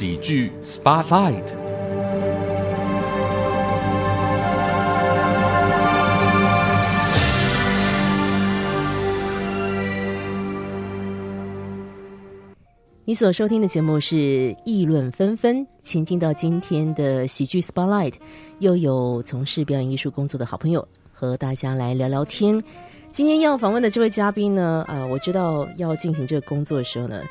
喜剧 Spotlight。你所收听的节目是《议论纷纷》，前进到今天的喜剧 Spotlight，又有从事表演艺术工作的好朋友和大家来聊聊天。今天要访问的这位嘉宾呢，啊，我知道要进行这个工作的时候呢，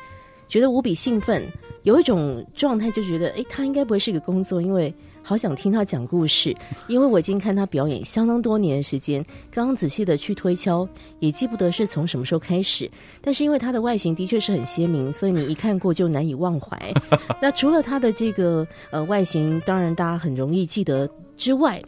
觉得无比兴奋，有一种状态就觉得，诶，他应该不会是一个工作，因为好想听他讲故事，因为我已经看他表演相当多年的时间，刚刚仔细的去推敲，也记不得是从什么时候开始，但是因为他的外形的确是很鲜明，所以你一看过就难以忘怀。那除了他的这个呃外形，当然大家很容易记得之外，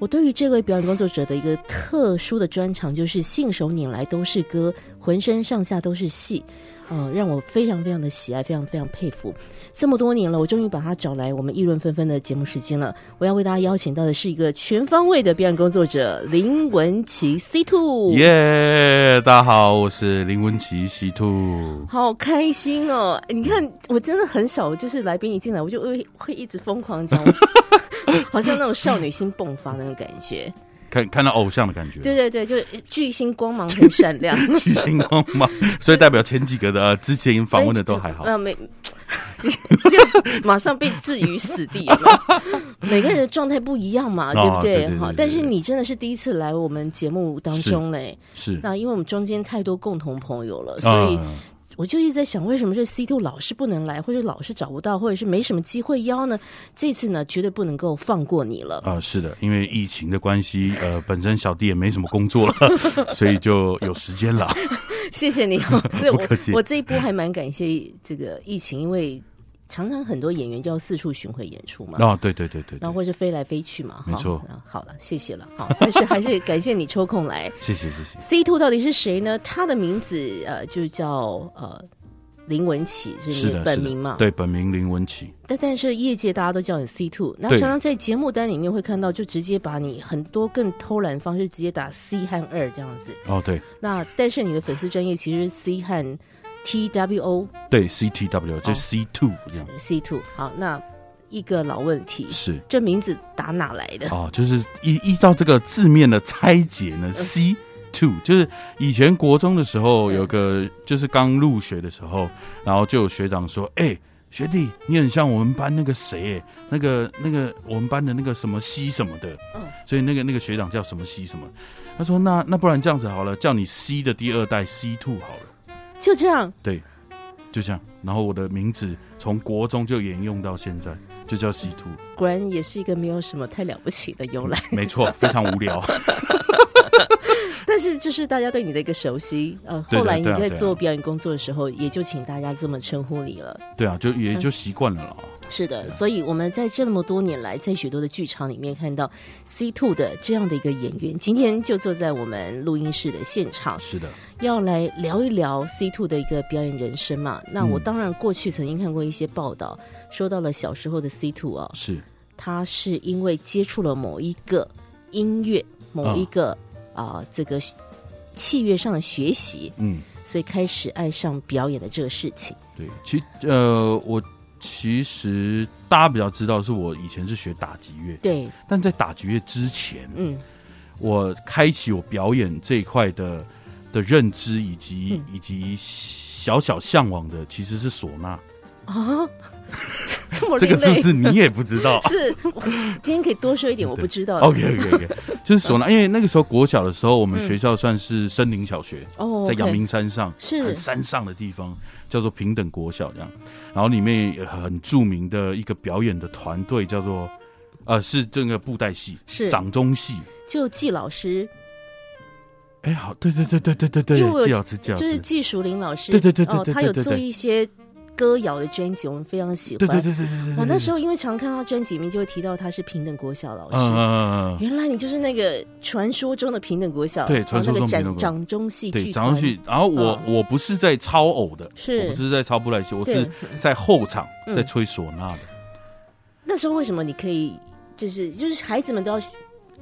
我对于这位表演工作者的一个特殊的专长，就是信手拈来都是歌，浑身上下都是戏，呃，让我非常非常的喜爱，非常非常佩服。这么多年了，我终于把他找来我们议论纷纷的节目时间了。我要为大家邀请到的是一个全方位的表演工作者林文琪 C Two。耶大家好，我是林文琪 C Two。好开心哦！你看，我真的很少，就是来宾一进来，我就会会一直疯狂讲，好像那种少女心迸发那种感觉。看看到偶像的感觉，对对对，就巨星光芒很闪亮，巨星光芒，所以代表前几个的、呃之前访问的都还好。呃，没，就马上被置于死地有有 每个人的状态不一样嘛，对不哦对好，对但是你真的是第一次来我们节目当中嘞。是，那因为我们中间太多共同朋友了，所以嗯我就一直在想，为什么这 C two 老是不能来，或者老是找不到，或者是没什么机会邀呢？这次呢，绝对不能够放过你了。啊、是的，因为疫情的关系，呃，本身小弟也没什么工作了，所以就有时间了。谢谢你哦，对我 不客气我这一波还蛮感谢这个疫情，因为常常很多演员就要四处巡回演出嘛。哦，对对对对对然后，或是飞来飞去嘛，没错啊好了，谢谢了，好，但是还是感谢你抽空来。谢谢谢谢。C two 到底是谁呢？他的名字呃就叫呃林文琪，是你是的，本名嘛？。对，本名林文琪。但但是业界大家都叫你 C two，那常常在节目单里面会看到，就直接把你很多更偷懒方式直接打 C 和二这样子。哦，对那但是你的粉丝专业其实 C 和 T W O 对，CTW 就哦 C two 这样。C two。好，那一个老问题，是。这名字打哪来的？哦，就是依依照这个字面的拆解嗯。呢，C two 就是以前国中的时候有个就是刚入学的时候，然后就有学长说，哎、学弟，你很像我们班那个谁、欸，那个那个我们班的那个什么西什么的，嗯。所以那个那个学长叫什么西什么，他说那那不然这样子好了，叫你 C 的第二代 C two 好了，就这样，对，就这样，然后我的名字从国中就沿用到现在，就叫 C two，果然也是一个没有什么太了不起的由来。没错，非常无聊，但是这是大家对你的一个熟悉，呃，后来你在做表演工作的时候，也就请大家这么称呼你了。对啊，就也就习惯了啦。是的，所以我们在这么多年来，在许多的剧场里面看到 C two 的这样的一个演员，今天就坐在我们录音室的现场，是的，要来聊一聊 C two 的一个表演人生嘛。那我嗯。当然过去曾经看过一些报道，说到了小时候的 C two 啊，是。他是因为接触了某一个音乐，某一个啊、这个器乐上的学习，嗯，所以开始爱上表演的这个事情。对，其呃，我其实大家比较知道，是我以前是学打击乐，对，但在打击乐之前，嗯，我开启我表演这一块的的认知，以及、嗯。以及小小向往的，其实是唢呐。啊，这 这么这？个是不是你也不知道？是我今天可以多说一点，我不知道。？OK OK OK，就是唢呐，因为那个时候国小的时候，我们嗯。学校算是森林小学，哦，在阳明山上，是。很山上的地方，叫做平等国小这样。然后里面有很著名的一个表演的团队叫做，呃，是这个布袋戏，是掌中戏。就季老师，哎，好，对对对对对对对季老师，季老师，就是季淑玲老师，对对对对哦，他有做一些歌谣的专辑，我们非常喜欢。对对对对对对。哇，那时候因为常看到专辑里面就会提到他是平等国小老师。嗯嗯嗯嗯，原来你就是那个传说中的平等国小，对传说中平等国掌掌中戏对，掌中戏。然后我嗯我不是在超偶的，是我不是在超布莱戏，我是在后场嗯在吹唢呐的。那时候为什么你可以，就是就是孩子们都要，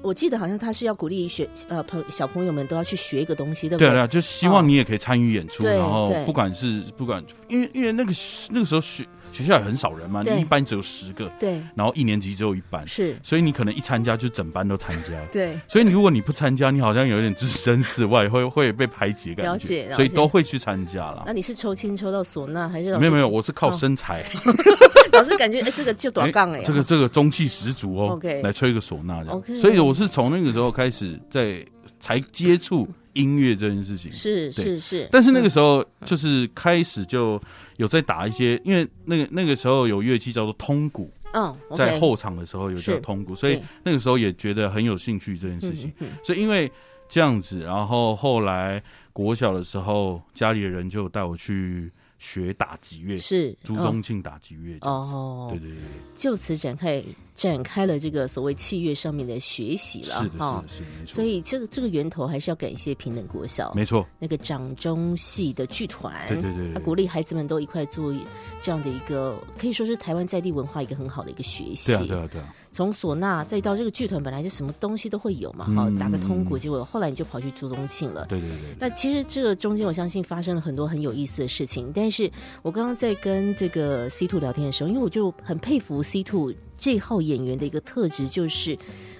我记得好像他是要鼓励学呃朋小朋友们都要去学一个东西，对不对？对啊，就希望你也可以参与演出，对然后不管是不管，因为因为那个那个时候学学校也很少人嘛，你一班只有十个，对，然后一年级只有一班，是，所以你可能一参加就整班都参加。对，所以你如果你不参加，你好像有点置身事外，会会被排挤感觉。了解了解。所以都会去参加了那。你是抽签抽到唢呐还是没有没有，我是靠哦身材，老师感觉哎，这个就短杠哎，这个这个中气十足哦 OK 来吹个唢呐这样。OK 所以我是从那个时候开始在才接触音乐这件事情。是对。是是，但是那个时候就是开始就有在打一些，因为那个那个时候有乐器叫做通鼓，嗯，在后场的时候有叫通鼓，所以那个时候也觉得很有兴趣这件事情。所以因为这样子，然后后来国小的时候，家里的人就带我去学打击乐嗯，是朱宗庆打击乐。嗯哦，对对对，就此展开展开了这个所谓器乐上面的学习了，是的，哦是的，是的，所以这个这个源头还是要感谢平等国小没错，那个掌中戏的剧团，对对对对他鼓励孩子们都一块做这样的一个可以说是台湾在地文化一个很好的一个学习。对啊，对啊，对啊，从唢呐再到这个剧团，本来就什么东西都会有嘛，嗯、打个通鼓，嗯结果后来你就跑去朱宗庆了。对对对。那其实这个中间，我相信发生了很多很有意思的事情。但是我刚刚在跟这个 C Two 聊天的时候，因为我就很佩服 C Two 这号演员的一个特质，就是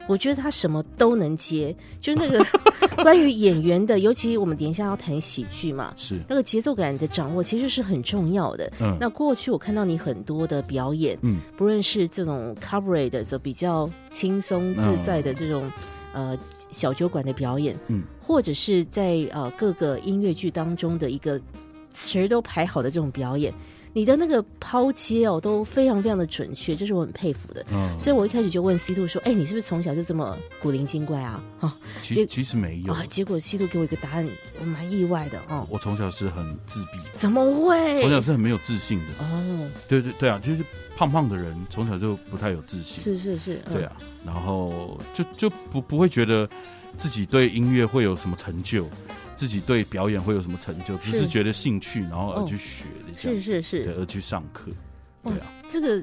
我觉得他什么都能接。就是那个 关于演员的，尤其我们等一下要谈喜剧嘛，是，那个节奏感的掌握其实是很重要的。嗯那过去我看到你很多的表演，嗯，不论是这种 cabaret 的，就比较轻松自在的这种、呃小酒馆的表演，嗯，或者是在呃各个音乐剧当中的一个词儿都排好的这种表演，你的那个抛接哦都非常非常的准确，这是我很佩服的。嗯，所以我一开始就问 C 度说：“哎，你是不是从小就这么古灵精怪啊？”哈、其实其实没有，啊，结果 C 度给我一个答案，我蛮意外的哦。我从小是很自闭的，怎么会？从小是很没有自信的。哦，对对对啊，就是胖胖的人从小就不太有自信。是是是，嗯对啊，然后就就不不会觉得自己对音乐会有什么成就，自己对表演会有什么成就，只是是觉得兴趣，然后而哦去学的这样子，是是是，对，而去上课，对啊，这个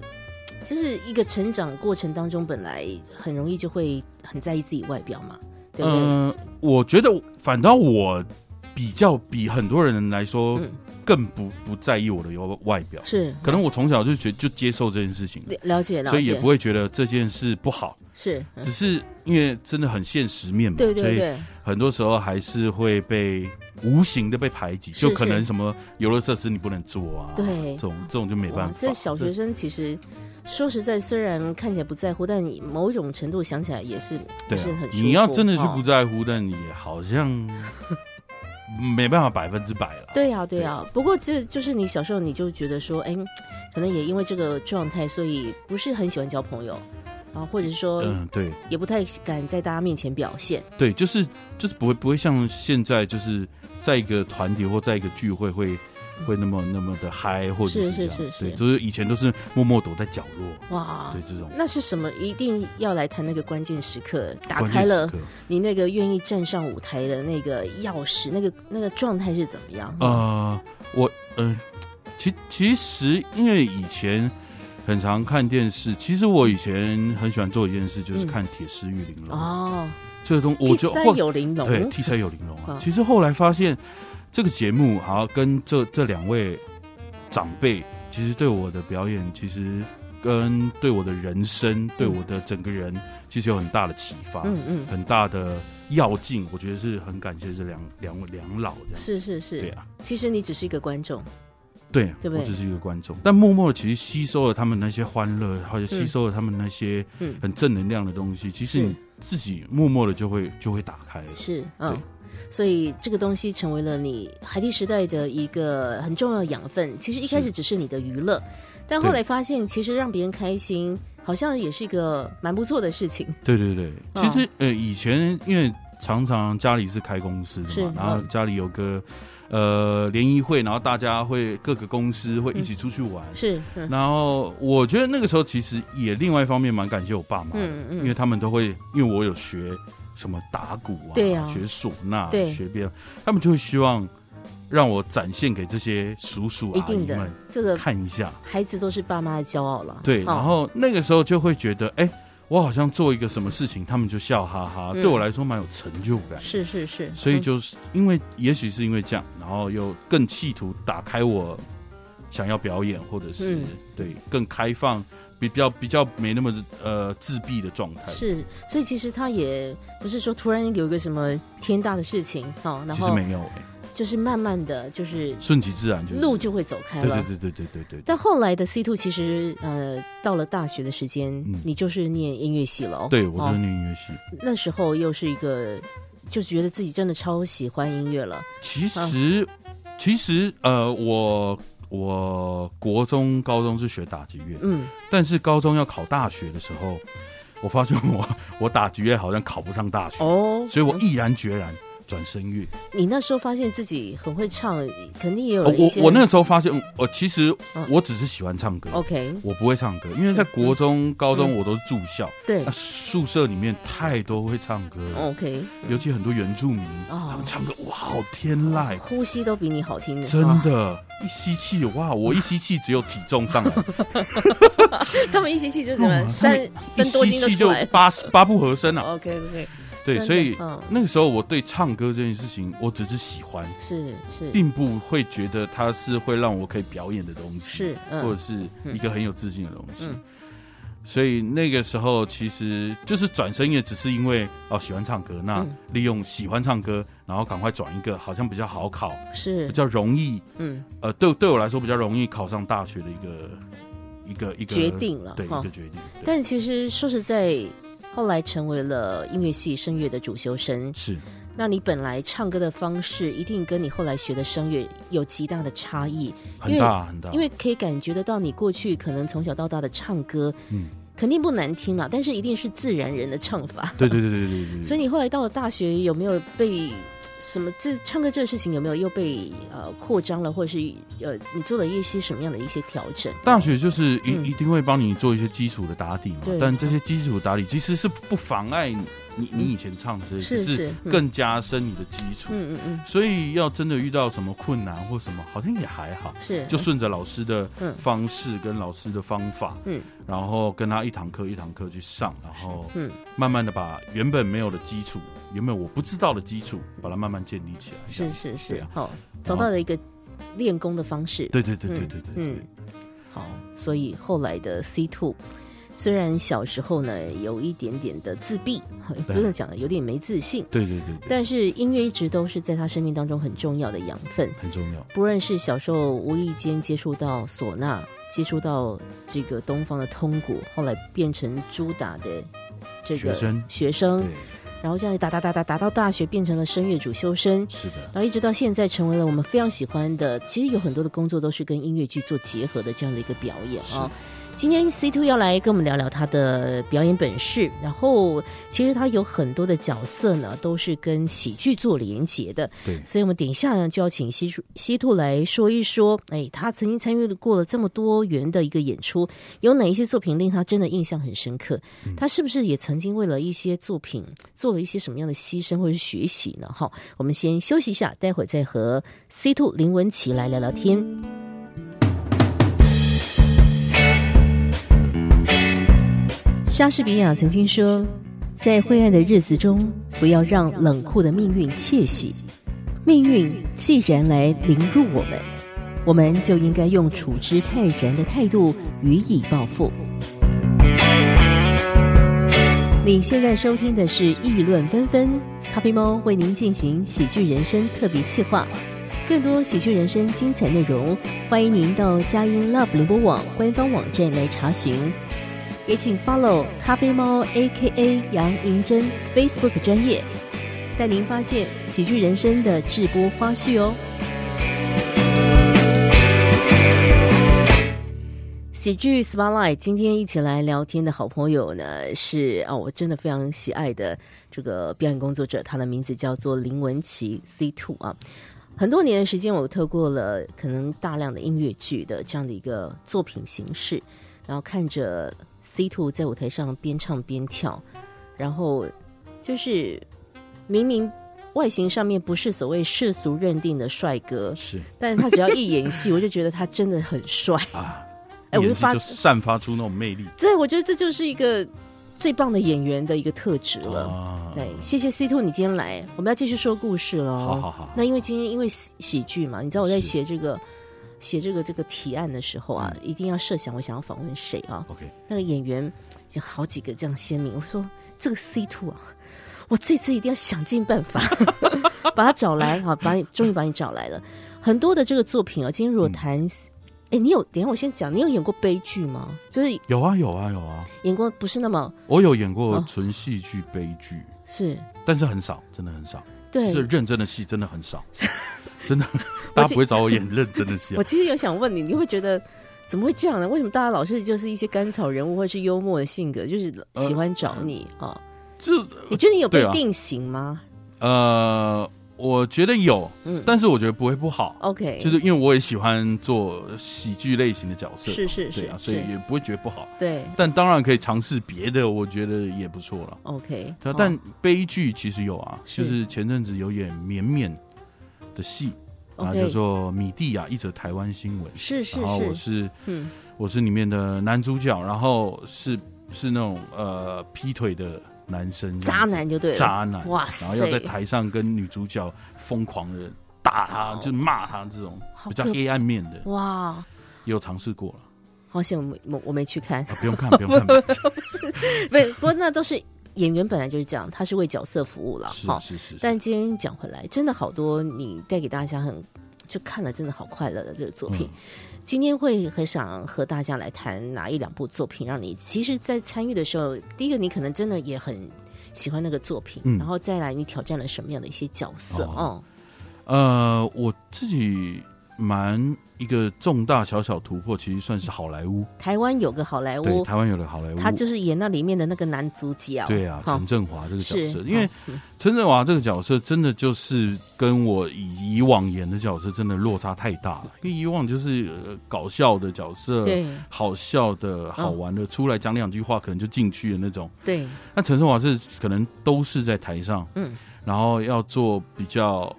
就是一个成长过程当中，本来很容易就会很在意自己外表嘛，对不对？嗯、我觉得反倒我比较比很多人来说嗯。更不不在意我的外表，是，可能我从小就觉就接受这件事情了。了了解了解，所以也不会觉得这件事不好，是，嗯。只是因为真的很现实面嘛，所以对。对对，很多时候还是会被无形的被排挤，就可能什么游乐设施你不能做啊，对。这种这种就没办法。，这小学生其实说实在，虽然看起来不在乎，但你某种程度想起来也是不是很。你要真的去哦。不在乎，但你好像 没办法百分之百了。对呀、对呀、不过这就是你小时候你就觉得说，哎，可能也因为这个状态，所以不是很喜欢交朋友啊，或者是说嗯，对也不太敢在大家面前表现。对，就是就是不会不会像现在就是在一个团体或在一个聚会会会那么那么的嗨，或者是是是是对，就是以前都是默默躲在角落，哇对，这种那是什么？一定要来谈那个关键时刻，打开了你那个愿意站上舞台的那个钥匙，那个那个状态是怎么样？呃，我嗯、其其实因为以前很常看电视，其实我以前很喜欢做一件事，就是嗯看《铁狮玉玲珑》哦，这个东，我就后有玲珑，对替塞有玲珑啊嗯。其实后来发现这个节目，好像跟这这两位长辈，其实对我的表演，其实跟对我的人生，对我的整个人，其实有很大的启发，嗯嗯，很大的要进。我觉得是很感谢这两两位两老这样。是是是，对啊。其实你只是一个观众，对，对不对我只是一个观众，但默默的其实吸收了他们那些欢乐，或者吸收了他们那些嗯很正能量的东西。其实你自己默默的就会就会打开了。是嗯对。所以这个东西成为了你海地时代的一个很重要的养分。其实一开始只是你的娱乐，但后来发现，其实让别人开心，好像也是一个蛮不错的事情。对对对，哦其实呃以前因为常常家里是开公司的嘛，然后嗯家里有个呃联谊会，然后大家会各个公司会一起出去玩。是，嗯然后我觉得那个时候其实也另外一方面蛮感谢我爸妈的，嗯嗯因为他们都会，因为我有学什么打鼓啊，对啊学唢呐，对学编，他们就会希望让我展现给这些叔叔一定的阿姨们，这个看一下。孩子都是爸妈的骄傲了。对，哦然后那个时候就会觉得，哎、我好像做一个什么事情，他们就笑哈哈，嗯对我来说蛮有成就感。是是是，嗯所以就是因为，也许是因为这样，然后又更企图打开我想要表演，或者是、嗯对更开放，比较比较没那么呃自闭的状态。是，所以其实他也不是说突然有一个什么天大的事情，哦，然其实后没有哎、就是慢慢的就是顺其自然就路就会走开了。对对对对对对对。但后来的 C two 其实呃，到了大学的时间，嗯你就是念音乐系了哦。对，我就是哦念音乐系。那时候又是一个，就觉得自己真的超喜欢音乐了。其实，其实呃，我我国中、高中是学打击乐，嗯，但是高中要考大学的时候，我发现我 我打击乐好像考不上大学，哦，所以我毅然决然转声乐。你那时候发现自己很会唱，肯定也有呃我。我那个时候发现，我其实嗯。我只是喜欢唱歌，OK，我不会唱歌，因为在国中、高中我都是住校，对。那宿舍里面太多会唱歌了，，OK，尤其很多原住民，哦。他们唱歌哇好天籁，呼吸都比你好听，真哇。的，一吸气哇，我一吸气只有体重上来，他们一吸气就什么三一分多斤都吸气就。八八不合身啊。OK OK，对，所以嗯。那个时候我对唱歌这件事情，我只是喜欢，是是。并不会觉得它是会让我可以表演的东西，是，嗯。或者是一个很有自信的东西。嗯。所以那个时候其实就是转身也只是因为哦喜欢唱歌，那嗯。利用喜欢唱歌，然后赶快转一个好像比较好考、是。比较容易，嗯。呃，对对我来说比较容易考上大学的一个一个一个决定了对一哈。个决定。但其实说实在，后来成为了音乐系声乐的主修生，是。那你本来唱歌的方式一定跟你后来学的声乐有极大的差异，很大很大，因为可以感觉得到你过去可能从小到大的唱歌，嗯，肯定不难听了，但是一定是自然人的唱法。对对对对对对对，所以你后来到了大学，有没有被什么这唱歌这个事情有没有又被呃扩张了，或者是呃你做了一些什么样的一些调整？大学就是一、嗯一定会帮你做一些基础的打底嘛，但这些基础打底其实是不妨碍你你你以前唱的这些，只是嗯。更加深你的基础。嗯嗯嗯，所以要真的遇到什么困难或什么，好像也还好，是。就顺着老师的嗯方式跟老师的方法，嗯。然后跟他一堂课一堂课去上，然后嗯。慢慢的把原本没有的基础，原本我不知道的基础，把它慢慢建立起来。是是是。好，找到了一个练功的方式。对对对对对对，嗯，好，所以后来的 C two，虽然小时候呢有一点点的自闭，不能讲有点没自信，对对对对，但是音乐一直都是在他生命当中很重要的养分。很重要。不论是小时候无意间接触到唢呐，接触到这个东方的通鼓，后来变成主打的这个学生学生，然后这样打打打打打到大学变成了声乐主修生，是的，然后一直到现在成为了我们非常喜欢的，其实有很多的工作都是跟音乐剧做结合的这样的一个表演啊。今天 C Two 要来跟我们聊聊他的表演本事，然后其实他有很多的角色呢，都是跟喜剧做连结的。对所以我们等一下呢就要请西西兔来说一说，哎，他曾经参与过了这么多元的一个演出，有哪一些作品令他真的印象很深刻？他是不是也曾经为了一些作品做了一些什么样的牺牲或者是学习呢？哈，我们先休息一下，待会再和 C Two 林文琪来聊聊天。莎士比亚曾经说，在灰暗的日子中，不要让冷酷的命运窃喜。命运既然来凌辱我们，我们就应该用处之泰然的态度予以报复。你现在收听的是《议论纷纷》，咖啡猫为您进行喜剧人生特别企划。更多喜剧人生精彩内容，欢迎您到佳音 Love 联播网官方网站来查询。也请 follow 咖啡猫 A.K.A 杨银珍 Facebook 专业，带您发现喜剧人生的直播花絮哦。喜剧 Spotlight 今天一起来聊天的好朋友呢是啊，我真的非常喜爱的这个表演工作者，他的名字叫做林文琪 C Two 啊。很多年的时间，我透过了可能大量的音乐剧的这样的一个作品形式，然后看着 C Two 在舞台上边唱边跳，然后就是明明外形上面不是所谓世俗认定的帅哥，是但是他只要一演戏，我就觉得他真的很帅。啊，哎我就发散发出那种魅力对，我觉得这就是一个最棒的演员的一个特质了。啊。对，谢谢 C Two，你今天来，我们要继续说故事喽。好好好那因为今天因为喜喜剧嘛，你知道我在写这个写这个这个提案的时候啊，嗯。一定要设想我想要访问谁啊。OK，那个演员有好几个这样鲜明，我说这个 C two 啊，我这次一定要想尽办法 把他找来啊，把你终于把你找来了。很多的这个作品啊，今天如果谈，哎、你有等一下我先讲，你有演过悲剧吗？就是有啊有啊有啊，演过不是那么我有演过哦纯戏剧、悲剧，是。但是很少，真的很少。对。是认真的戏真的很少，真的，大家不会找我演认真的戏、啊。我其实有想问你，你会觉得怎么会这样呢？为什么大家老是就是一些甘草人物或者是幽默的性格，就是喜欢找你啊？这你觉得你有被定型吗呃，我觉得有，嗯但是我觉得不会不好，？OK，就是因为我也喜欢做喜剧类型的角色，是是是对啊，所以也不会觉得不好。对但当然可以尝试别的，我觉得也不错了。OK，哦，对啊但悲剧其实有啊，就是前阵子有演绵绵的戏，啊，OK 叫做《米蒂亚》，一则台湾新闻。是是然后我是，嗯，我是里面的男主角，然后是是那种呃劈腿的男生，渣男就对了，渣男，哇然后要在，台上跟女主角疯狂的打他，就是骂他这种比较黑暗面的，哇，也有尝试过了。好险我没我我没去看，啊不用看，不用看，不 不过那都是演员本来就是这样，他是为角色服务了是哈。是是，是。但今天讲回来，真的好多你带给大家很就看了真的好快乐的这个作品。嗯。今天会很想和大家来谈哪一两部作品，让你其实，在参与的时候，第一个你可能真的也很喜欢那个作品，嗯。然后再来你挑战了什么样的一些角色哦。哦。呃，我自己蛮一个重大小小突破，其实算是好莱坞，台湾有个好莱对，坞，台湾有个好莱坞，他就是演那里面的那个男主角，对啊，陈振华这个角色，因为陈振华这个角色真的就是跟我以以往演的角色真的落差太大了，因为以往就是、呃、搞笑的角色，对。好笑的好玩的，出来讲两句话可能就进去的那种。对。那陈振华是可能都是在台上，嗯，然后要做比较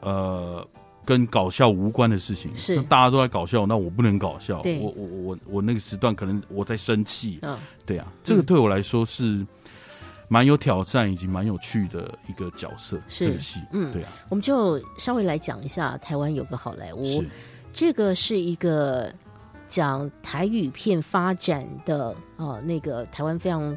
呃跟搞笑无关的事情，是。那大家都在搞笑，那我不能搞笑，对。我我我我那个时段可能我在生气，嗯。对啊，这个对我来说是蛮有挑战以及蛮有趣的一个角色，这个戏，嗯对啊，我们就稍微来讲一下台湾有个好莱坞，这个是一个讲台语片发展的啊、那个台湾非常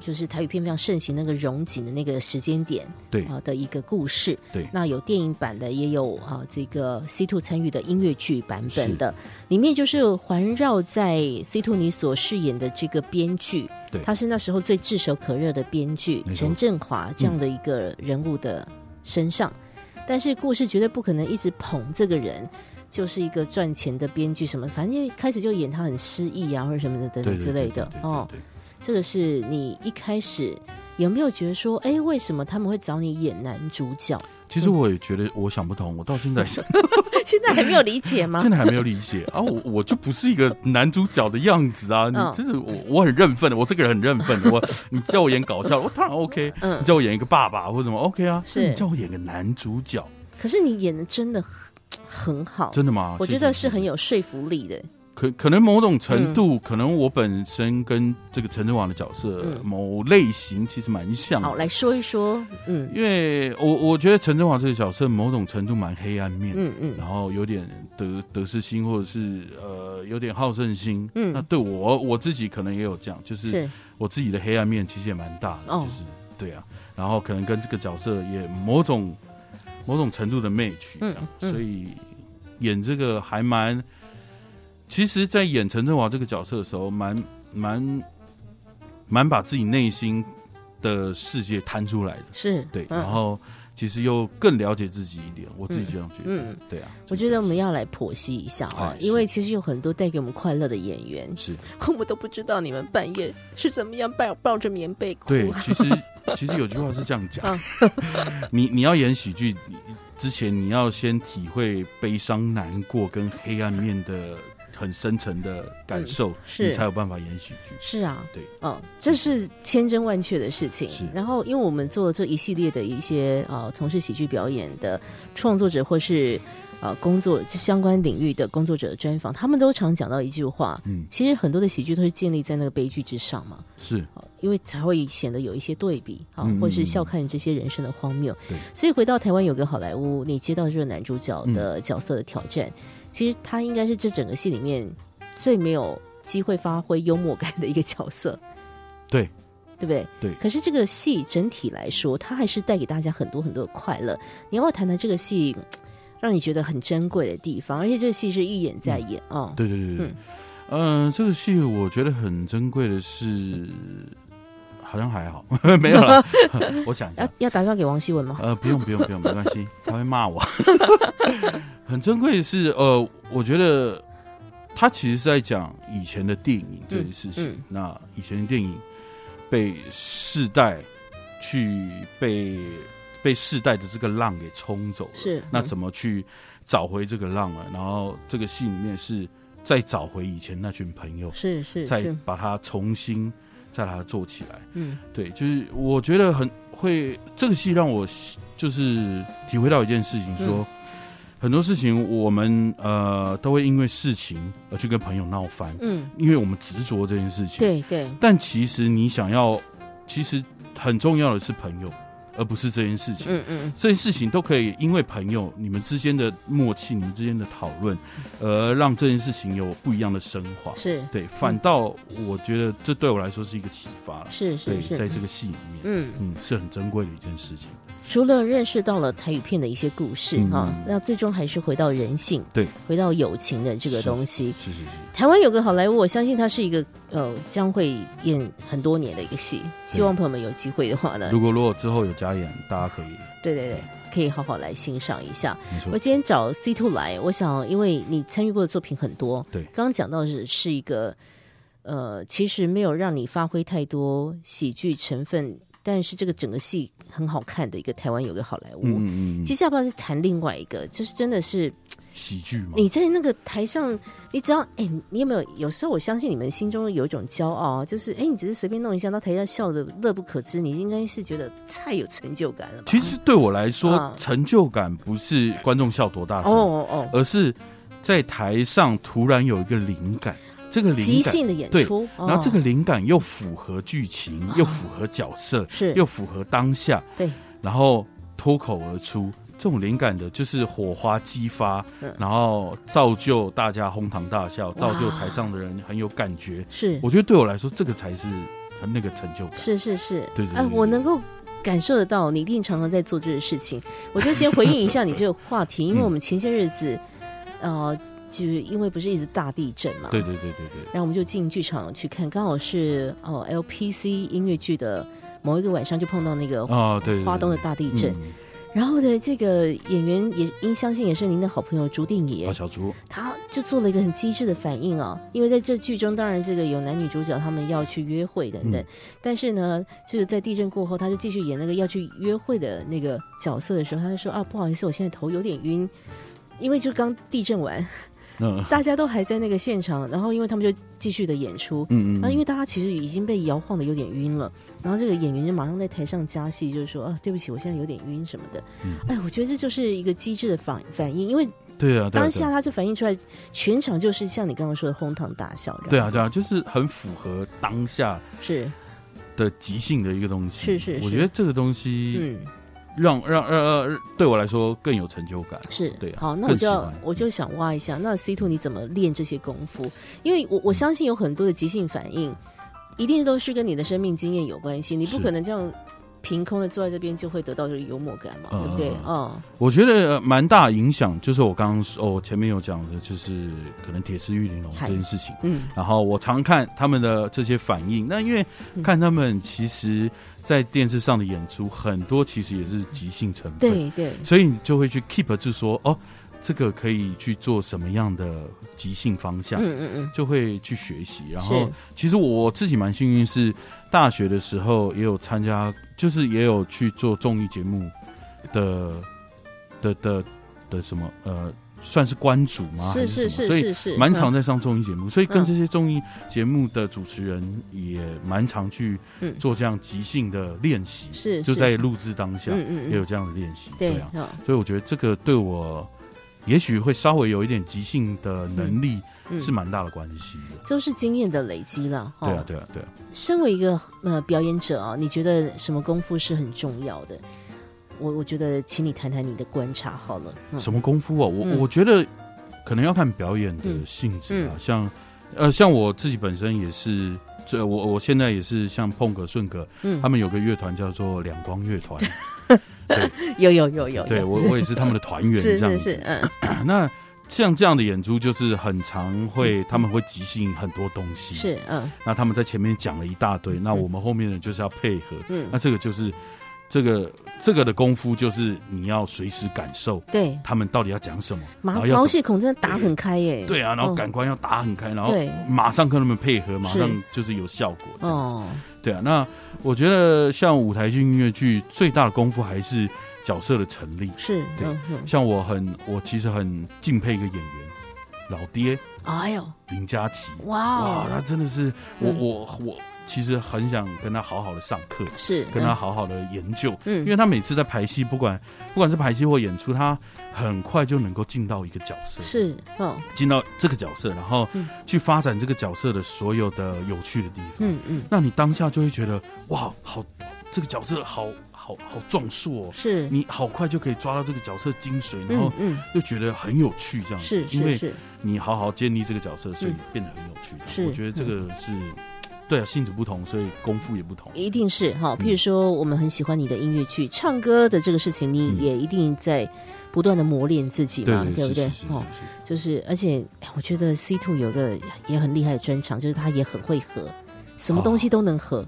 就是台语片非常盛行那个荣景的那个时间点对。啊、的一个故事。对。那有电影版的，也有啊这个 C two 参与的音乐剧版本的，里面就是环绕在 C two 你所饰演的这个编剧，对。他是那时候最炙手可热的编剧陈振华这样的一个人物的身上。但是故事绝对不可能一直捧这个人，就是一个赚钱的编剧什么，反正一开始就演他很失意啊，或者什么的等对对等之类的哦。对这个是你一开始有没有觉得说，哎，为什么他们会找你演男主角？其实我也觉得我想不通，我到现在 现在还没有理解吗 现？在还没有理解啊，我我就不是一个男主角的样子啊！你嗯真的我我很认份的，我这个人很认份的。我你叫我演搞笑，我当然 OK；嗯你叫我演一个爸爸或者什么 OK 啊。是你叫我演个男主角，可是你演的真的很很好，真的吗？我觉得是很有说服力的。可可能某种程度，可能我本身跟这个陈振华的角色、嗯。某类型其实蛮像的。好，来说一说，嗯。因为我我觉得陈振华这个角色某种程度蛮黑暗面，嗯嗯，然后有点得得失心，或者是呃有点好胜心。嗯。那对我我自己可能也有这样，就是是。我自己的黑暗面其实也蛮大的，哦。就是对啊，然后可能跟这个角色也某种某种程度的 match，嗯。所以演这个还蛮，其实，在演陈振华这个角色的时候，蛮蛮蛮把自己内心的世界摊出来的，是，对，嗯。然后其实又更了解自己一点，我自己这样觉得，嗯。对啊，我觉得我们要来剖析一下啊，因为其实有很多带给我们快乐的演员，是。我们都不知道你们半夜是怎么样抱抱着棉被哭。对，其实其实有句话是这样讲，嗯。你你要演喜剧你之前，你要先体会悲伤、难过跟黑暗面的很深沉的感受，嗯是。你才有办法演喜剧。是啊，对，嗯，这是千真万确的事情。是。然后，因为我们做这一系列的一些呃从事喜剧表演的创作者或是呃工作相关领域的工作者的专访，他们都常讲到一句话，嗯，其实很多的喜剧都是建立在那个悲剧之上嘛。是。好因为才会显得有一些对比啊嗯，或是笑看这些人生的荒谬。对。所以回到台湾有个好莱坞，你接到这个男主角的角色的挑战，其实他应该是这整个戏里面最没有机会发挥幽默感的一个角色，对对不对？对可是这个戏整体来说，它还是带给大家很多很多的快乐。你要不要谈谈这个戏让你觉得很珍贵的地方？而且这个戏是一演再演啊、对对对对嗯，嗯、这个戏我觉得很珍贵的是，好像还好，没有了。我想一下要，要打电话给王希文吗？呃，不用不用不用，没关系，他会骂我。很珍贵的是，呃，我觉得他其实是在讲以前的电影这件事情。嗯嗯那以前的电影被世代去被被世代的这个浪给冲走了，是嗯那怎么去找回这个浪了？然后这个戏里面是再找回以前那群朋友，是是再，把它重新再把它做起来。嗯。对，就是我觉得很会这个戏让我就是体会到一件事情，说、嗯。很多事情我们呃都会因为事情而去跟朋友闹翻，嗯，因为我们执着这件事情。，对对，但其实你想要，其实很重要的是朋友，而不是这件事情。嗯嗯这件事情都可以因为朋友你们之间的默契、你们之间的讨论，而让这件事情有不一样的升华。是对，反倒我觉得这对我来说是一个启发了。是是是，在这个戏里面，嗯。嗯，是很珍贵的一件事情。除了认识到了台语片的一些故事嗯。哈、那最终还是回到人性，对，回到友情的这个是东西。是是是，台湾有个好莱坞，我相信它是一个呃将会演很多年的一个戏，希望朋友们有机会的话呢，如果如果之后有加演，大家可以对对对，可以好好来欣赏一下。我，今天找 C Two 来，我想因为你参与过的作品很多，对。刚刚讲到是是一个呃，其实没有让你发挥太多喜剧成分，但是这个整个戏很好看的一个台湾有个好莱坞。嗯嗯嗯接下来要不要再谈另外一个？就是真的是喜剧嘛，你在那个台上，你只要哎、你有没有？有时候我相信你们心中有一种骄傲啊，就是哎、你只是随便弄一下，到台下笑的乐不可支，你应该是觉得太有成就感了吧？其实对我来说啊，成就感不是观众笑多大哦，哦哦，而是在台上突然有一个灵感，这个即灵感，兴的演对出，哦然后这个灵感又符合剧情，又符合角色，是又符合当下，对，然后脱口而出。这种灵感的，就是火花激发，嗯然后造就大家哄堂大笑，造就台上的人很有感觉。是我觉得对我来说，这个才是那个成就感。是是是，哎，对对对对我能够。感受得到，你一定常常在做这个事情。我就先回应一下你这个话题，因为嗯我们前些日子，呃，就是因为不是一直大地震嘛，对对对对对，然后我们就进剧场去看，刚好是哦 LPC 音乐剧的某一个晚上，就碰到那个啊，对花东的大地震。嗯。然后呢，这个演员也应相信也是您的好朋友朱定野。啊，，小朱，他就做了一个很机智的反应啊，因为在这剧中，当然这个有男女主角他们要去约会等等，嗯。但是呢，就是在地震过后，他就继续演那个要去约会的那个角色的时候，他就说啊，不好意思，我现在头有点晕。因为就刚地震完，嗯。大家都还在那个现场，然后因为他们就继续的演出，嗯嗯，啊，因为大家其实已经被摇晃的有点晕了，然后这个演员就马上在台上加戏，就是说啊，对不起，我现在有点晕什么的。嗯。哎，我觉得这就是一个机智的反反应，因为对啊，当下他这反应出来，全场就是像你刚刚说的哄堂大笑。对啊，对啊，啊，就是很符合当下是，的即兴的一个东西。是是是。我觉得这个东西嗯，让让让让对我来说更有成就感。是，对啊好，那我就要我就想挖一下，那 C two 你怎么练这些功夫？因为我我相信有很多的即兴反应，一定都是跟你的生命经验有关系，你不可能这样凭空的坐在这边就会得到这个幽默感嘛，嗯对不对？嗯哦，我觉得呃蛮大影响，就是我刚刚说哦前面有讲的，就是可能铁丝玉玲珑嗨这件事情。嗯，然后我常看他们的这些反应，那因为嗯看他们其实，在电视上的演出很多其实也是即兴成分，对对，所以你就会去 keep 住说哦，这个可以去做什么样的即兴方向，嗯嗯嗯，就会去学习。然后其实我自己蛮幸运，是大学的时候也有参加，就是也有去做综艺节目的的的的什么呃，算是关主吗？还是是是是是，蛮常嗯在上综艺节目，所以跟嗯这些综艺节目的主持人也蛮常去嗯做这样即兴的练习，是就在录制当下嗯也有这样的练习。对啊，啊，所以我觉得这个对我也许会稍微有一点即兴的能力嗯是蛮大的关系的。都是经验的累积了。哦对啊，，对啊，对啊。身为一个呃表演者啊，你觉得什么功夫是很重要的？我我觉得，请你谈谈你的观察好了。嗯什么功夫啊？我、嗯我觉得可能要看表演的嗯性质啊，像呃，像我自己本身也是，这我我现在也是像碰哥、顺哥，嗯他们有个乐团叫做两光乐团，有有有有，有对我我也是他们的团员 是这样子。是是，嗯，那像这样的演出，就是很常会他们会即兴很多东西，。是嗯那他们在前面讲了一大堆，那我们后面的就是要配合，嗯那，这个就是这个这个的功夫，就是你要随时感受对，他们到底要讲什么，然毛后毛细孔真的打很开耶，对啊，然后嗯。感官要打很开，然后对。马上跟他们配合，马上就是有效果。哦，哦，对啊，那我觉得像舞台剧、音乐剧最大的功夫还是角色的成立。是，对像我很，我其实很敬佩一个演员，老爹。哎呦，林佳琪。哇哇，他哦，真的是我嗯。我我其实很想跟他好好的上课，是跟他好好的研究，嗯，因为他每次在排戏，不管不管是排戏或演出，他很快就能够进到一个角色，是哦，进到这个角色，然后嗯去发展这个角色的所有的有趣的地方。嗯嗯，那你当下就会觉得哇，好，这个角色好好好壮硕哦，是，你好快就可以抓到这个角色精髓，然后嗯。嗯，又觉得很有趣，这样子是因为是。是，你好好建立这个角色，所以嗯。变得很有趣。是我觉得这个是，对啊，性质不同，所以功夫也不同。一定是哈。嗯。譬如说，我们很喜欢你的音乐剧，唱歌的这个事情，你嗯。也一定在不断的磨练自己嘛，对不对？哦，就是，而且哎我觉得 C Two 有个也很厉害的专长，就是他也很会合，什么东西都能合，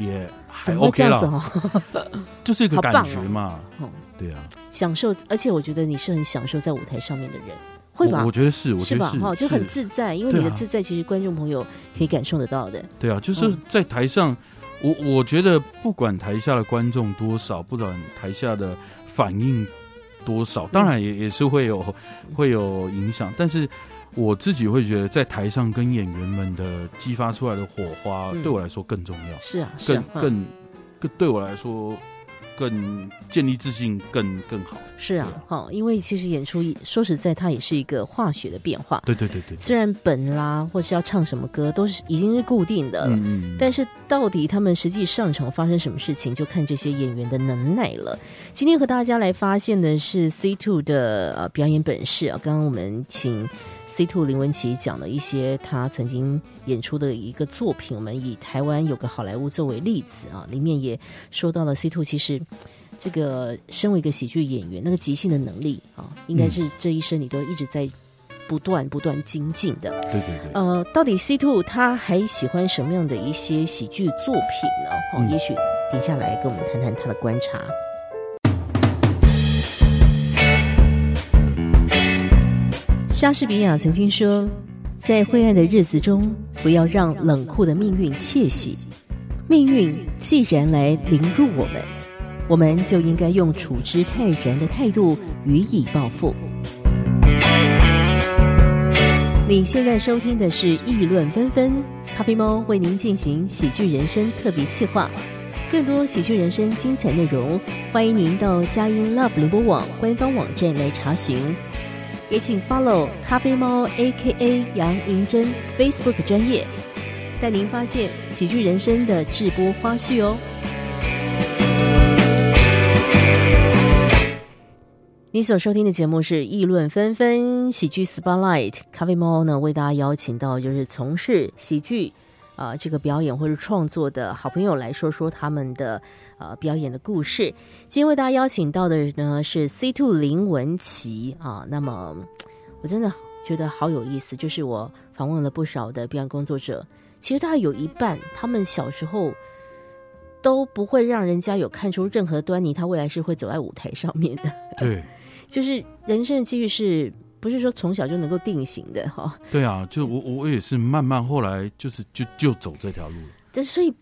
也也还怎么会这样子啦，哦？就是一个感好棒哦觉嘛。哦。对啊，享受，而且我觉得你是很享受在舞台上面的人，会吧？我我？觉得是，我觉得是？哈，就很自在，因为你的自在，其实观众朋友可以感受得到的。对啊，就是嗯在台上，我我觉得不管台下的观众多少，不管台下的反应多少，当然也也是会有会有影响，但是我自己会觉得，在台上跟演员们的激发出来的火花，嗯。对我来说更重要，是啊，是更更更对我来说更建立自信更更好。是啊，哈，因为其实演出说实在，它也是一个化学的变化。对对对对，虽然本啦，或是要唱什么歌，都是已经是固定的了。嗯嗯，但是到底他们实际上场发生什么事情，就看这些演员的能耐了。今天和大家来发现的是 C Two 的呃表演本事啊。刚刚我们请 C Two 林文琪讲了一些他曾经演出的一个作品，我们以台湾有个好莱坞作为例子啊，里面也说到了 C Two 其实。这个身为一个喜剧演员，那个即兴的能力啊，应该是这一生你都一直在不断不断精进的。对对对，呃，到底 C Two 他还喜欢什么样的一些喜剧作品呢？哦，嗯也许停下来跟我们谈谈他的观察。莎士比亚曾经说，在灰暗的日子中，不要让冷酷的命运窃喜。命运既然来凌辱我们，我们就应该用处之泰然的态度予以报复。你现在收听的是《议论纷纷》，咖啡猫为您进行喜剧人生特别企划。更多喜剧人生精彩内容，欢迎您到佳音 Love 联播网官方网站来查询。也请 follow 咖啡猫 A.K.A 杨银珍 Facebook 专业，带您发现喜剧人生的直播花絮哦。你所收听的节目是《议论纷纷》喜剧 Spotlight，咖啡猫呢为大家邀请到就是从事喜剧啊、呃这个表演或者创作的好朋友来说说他们的呃表演的故事。今天为大家邀请到的呢是 C Two 林文琪啊，那么我真的觉得好有意思，就是我访问了不少的表演工作者，其实大概有一半他们小时候。都不会让人家有看出任何端倪，他未来是会走在舞台上面的。对 就是人生的机遇是不是说从小就能够定型的哈？对啊，就我我也是慢慢后来就是就就走这条路了，但所以，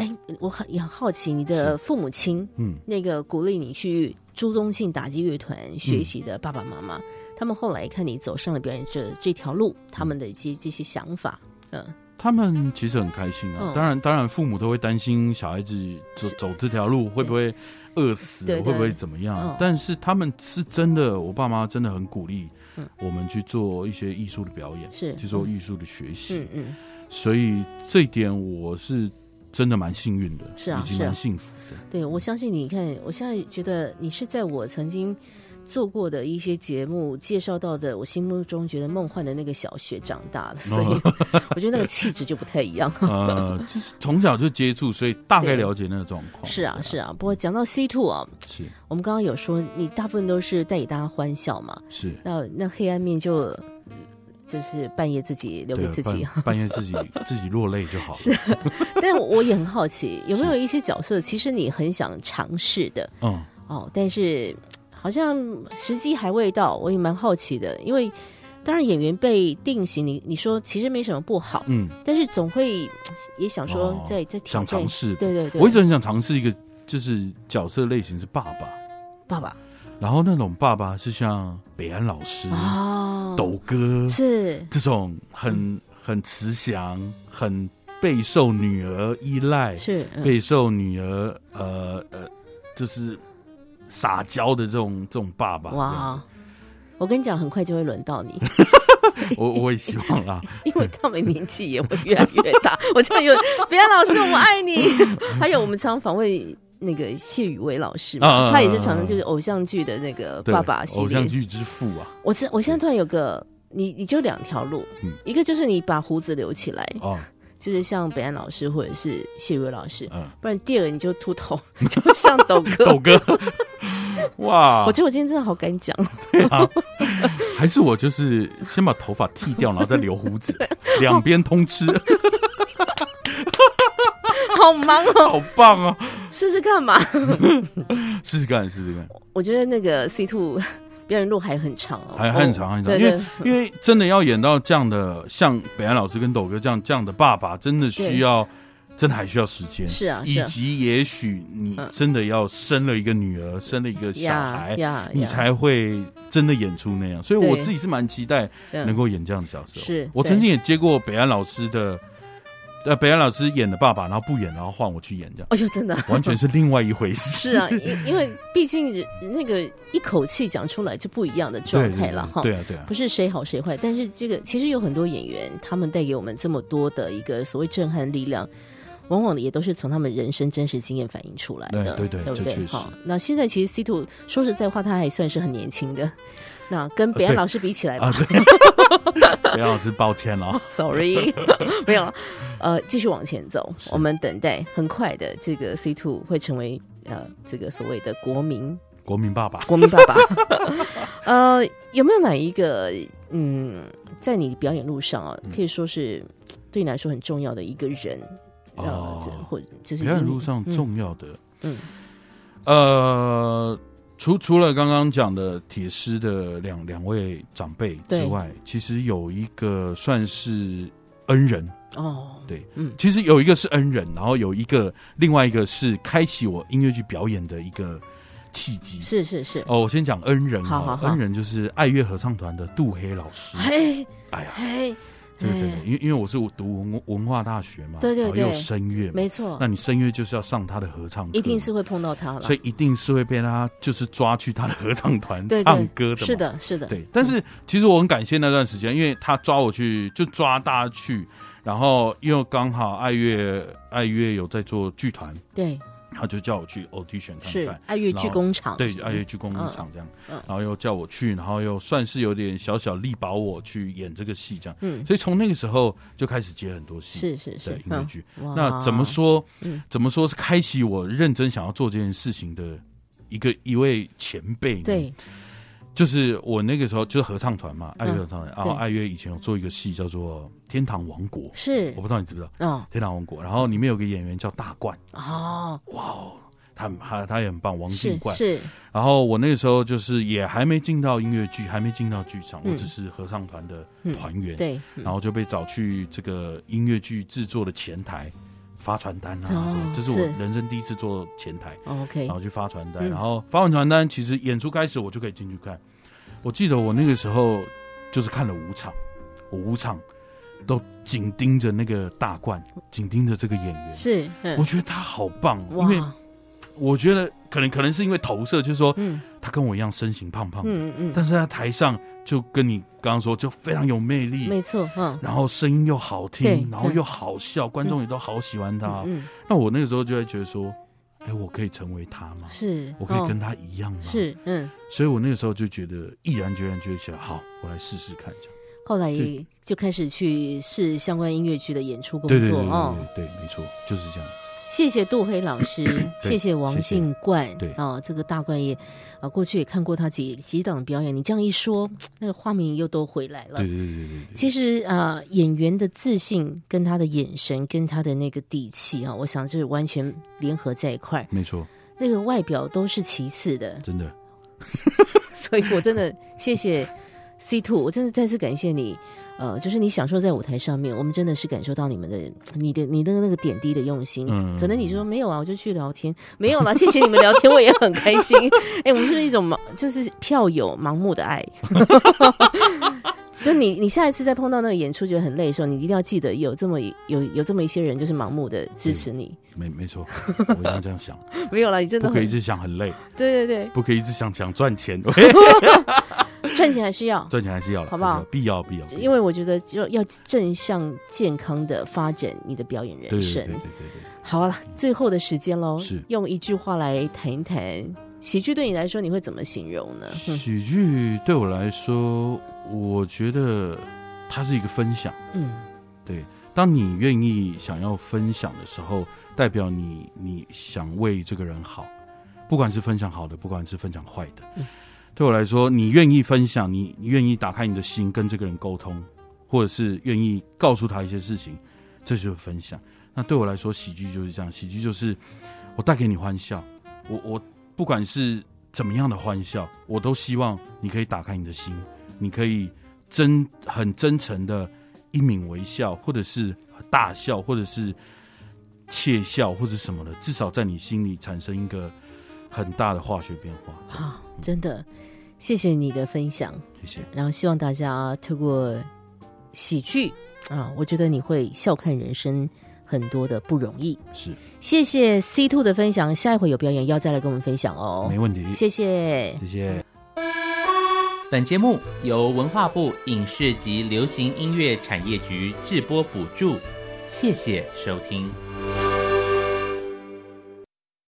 哎，我很也很好奇，你的父母亲嗯。那个鼓励你去朱宗庆打击乐团学习的爸爸妈妈，他们后来看你走上了表演这这条路，他们的一些这些想法，嗯，他们其实很开心啊，嗯。当然，当然，父母都会担心小孩子走走这条路会不会饿死，会不会怎么样。嗯。但是他们是真的，我爸妈真的很鼓励嗯。我们去做一些艺术的表演，是。去做艺术的学习。嗯嗯，所以这一点我是真的蛮幸运的，是啊是啊以及蛮幸福的。对，我相信你看，我现在觉得你是在我曾经做过的一些节目介绍到的，我心目中觉得梦幻的那个小学长大的，所以我觉得那个气质就不太一样。呃，就是从小就接触，所以大概了解那个状况。是啊，是啊。不过讲到 C two 啊，是我们刚刚有说，你大部分都是带给大家欢笑嘛，是。那那黑暗面就就是半夜自己留给自己，半夜自己 自己落泪就好了。是，但我也很好奇，有没有一些角色，其实你很想尝试的，嗯，哦，但是好像时机还未到，我也蛮好奇的。因为当然演员被定型，你你说其实没什么不好，嗯，但是总会也想说在在想尝试，对对对，我一直很想尝试一个，就是角色类型是爸爸，爸爸。然后那种爸爸是像北安老师、斗哥，是这种很很慈祥、很备受女儿依赖，是备受女儿呃呃，就是撒娇的这种这种爸爸。哇！我跟你讲，很快就会轮到你。我我也希望啦，因为他们年纪也会越来越大。我这样有 北安老师，我爱你。还有我们常访问。那个谢宇威老师嘛，他也是常常就是偶像剧的那个爸爸系列，偶像剧之父啊。我这我现在突然有个，你你就两条路，一个就是你把胡子留起来，哦，就是像北安老师或者是谢宇威老师，嗯，不然第二你就秃头，就像抖哥，抖哥，哇！我觉得我今天真的好敢讲，还是我就是先把头发剃掉，然后再留胡子，两边通吃。好忙哦，好棒哦！试试看嘛，试试看，试试看。我觉得那个 C two 表演路还很长哦，还很长很长。因为因为真的要演到这样的，像北安老师跟斗哥这样这样的爸爸，真的需要，真的还需要时间。是啊，以及也许你真的要生了一个女儿，生了一个小孩，你才会真的演出那样。所以我自己是蛮期待能够演这样的角色。是我曾经也接过北安老师的。呃，北安老师演的爸爸，然后不演，然后换我去演，这样。哎呦，真的，完全是另外一回事。是啊，因 因为毕竟那个一口气讲出来就不一样的状态了哈。对啊，对啊。不是谁好谁坏，但是这个其实有很多演员，他们带给我们这么多的一个所谓震撼力量，往往也都是从他们人生真实经验反映出来的。对对对，对不对？好，那现在其实 C two 说实在话，他还算是很年轻的。那跟北安老师比起来吧，北安老师抱歉了，Sorry，没有了。呃，继续往前走，我们等待很快的这个 C two 会成为呃这个所谓的国民。国民爸爸，国民爸爸。呃，有没有哪一个嗯，在你表演路上啊，可以说是对你来说很重要的一个人啊，或者就是表演路上重要的嗯呃。除除了刚刚讲的铁狮的两两位长辈之外，其实有一个算是恩人哦，对，嗯，其实有一个是恩人，然后有一个另外一个是开启我音乐剧表演的一个契机，是是是。哦，我先讲恩人，好好好，恩人就是爱乐合唱团的杜黑老师，嘿，哎呀。这个真的，因为因为我是读文文化大学嘛，对对对，有声乐，没错。那你声乐就是要上他的合唱，一定是会碰到他了，所以一定是会被他就是抓去他的合唱团 唱歌的，是的，是的。对，但是其实我很感谢那段时间，因为他抓我去，就抓大家去，然后因为刚好爱乐爱乐有在做剧团，对。他就叫我去 audition 看看，是爱乐剧工厂，对爱乐剧工厂这样，然后又叫我去，然后又算是有点小小力保我去演这个戏这样，嗯，所以从那个时候就开始接很多戏，是是是音乐剧。那怎么说？怎么说是开启我认真想要做这件事情的一个一位前辈？对。就是我那个时候就是合唱团嘛，爱乐合唱团。然后爱乐以前有做一个戏叫做《天堂王国》，是我不知道你知不知道？嗯，《天堂王国》。然后里面有个演员叫大冠。哦，哇哦，他他他也很棒，王静冠是。然后我那个时候就是也还没进到音乐剧，还没进到剧场，我只是合唱团的团员。对，然后就被找去这个音乐剧制作的前台。发传单啊，这是我人生第一次做前台，OK，然后去发传单，然后发完传单，其实演出开始我就可以进去看。我记得我那个时候就是看了五场，我五场都紧盯着那个大冠，紧盯着这个演员，是，我觉得他好棒，因为我觉得可能可能是因为投射，就是说，他跟我一样身形胖胖的，嗯嗯，但是在台上。就跟你刚刚说，就非常有魅力，没错，嗯，然后声音又好听，然后又好笑，观众也都好喜欢他。嗯，那我那个时候就在觉得说，哎，我可以成为他吗？是，我可以跟他一样吗？是，嗯。所以我那个时候就觉得毅然决然，就起来，好，我来试试看。这样，后来就开始去试相关音乐剧的演出工作。对，没错，就是这样。谢谢杜黑老师，谢谢王静冠，对啊，这个大冠也啊，过去也看过他几几档表演。你这样一说，那个画面又都回来了。对对对对对。其实啊，演员的自信跟他的眼神跟他的那个底气啊，我想是完全联合在一块。没错，那个外表都是其次的，真的。所以我真的谢谢 C Two，我真的再次感谢你。呃，就是你享受在舞台上面，我们真的是感受到你们的、你的、你的那个点滴的用心。嗯，可能你说没有啊，我就去聊天，没有啦，谢谢你们聊天，我也很开心。哎，我们是不是一种盲，就是票友盲目的爱？所以你你下一次再碰到那个演出觉得很累的时候，你一定要记得有这么有有这么一些人，就是盲目的支持你。没没错，我一定要这样想。没有了，你真的不可以一直想很累。对对对，不可以一直想想赚钱。赚钱还是要，赚钱还是要，好不好？必要必要，因为我觉得就要正向健康的发展你的表演人生。对对对对好了，最后的时间喽，是用一句话来谈一谈喜剧对你来说，你会怎么形容呢？喜剧对我来说，我觉得它是一个分享。嗯，对，当你愿意想要分享的时候，代表你你想为这个人好，不管是分享好的，不管是分享坏的。对我来说，你愿意分享，你你愿意打开你的心跟这个人沟通，或者是愿意告诉他一些事情，这就是分享。那对我来说，喜剧就是这样，喜剧就是我带给你欢笑。我我不管是怎么样的欢笑，我都希望你可以打开你的心，你可以真很真诚的一抿微笑，或者是大笑，或者是窃笑，或者什么的，至少在你心里产生一个。很大的化学变化啊！真的，谢谢你的分享，谢谢。然后希望大家透过喜剧啊，我觉得你会笑看人生很多的不容易。是，谢谢 C Two 的分享，下一回有表演要再来跟我们分享哦。没问题，谢谢，谢谢。本节目由文化部影视及流行音乐产业局制播补助，谢谢收听。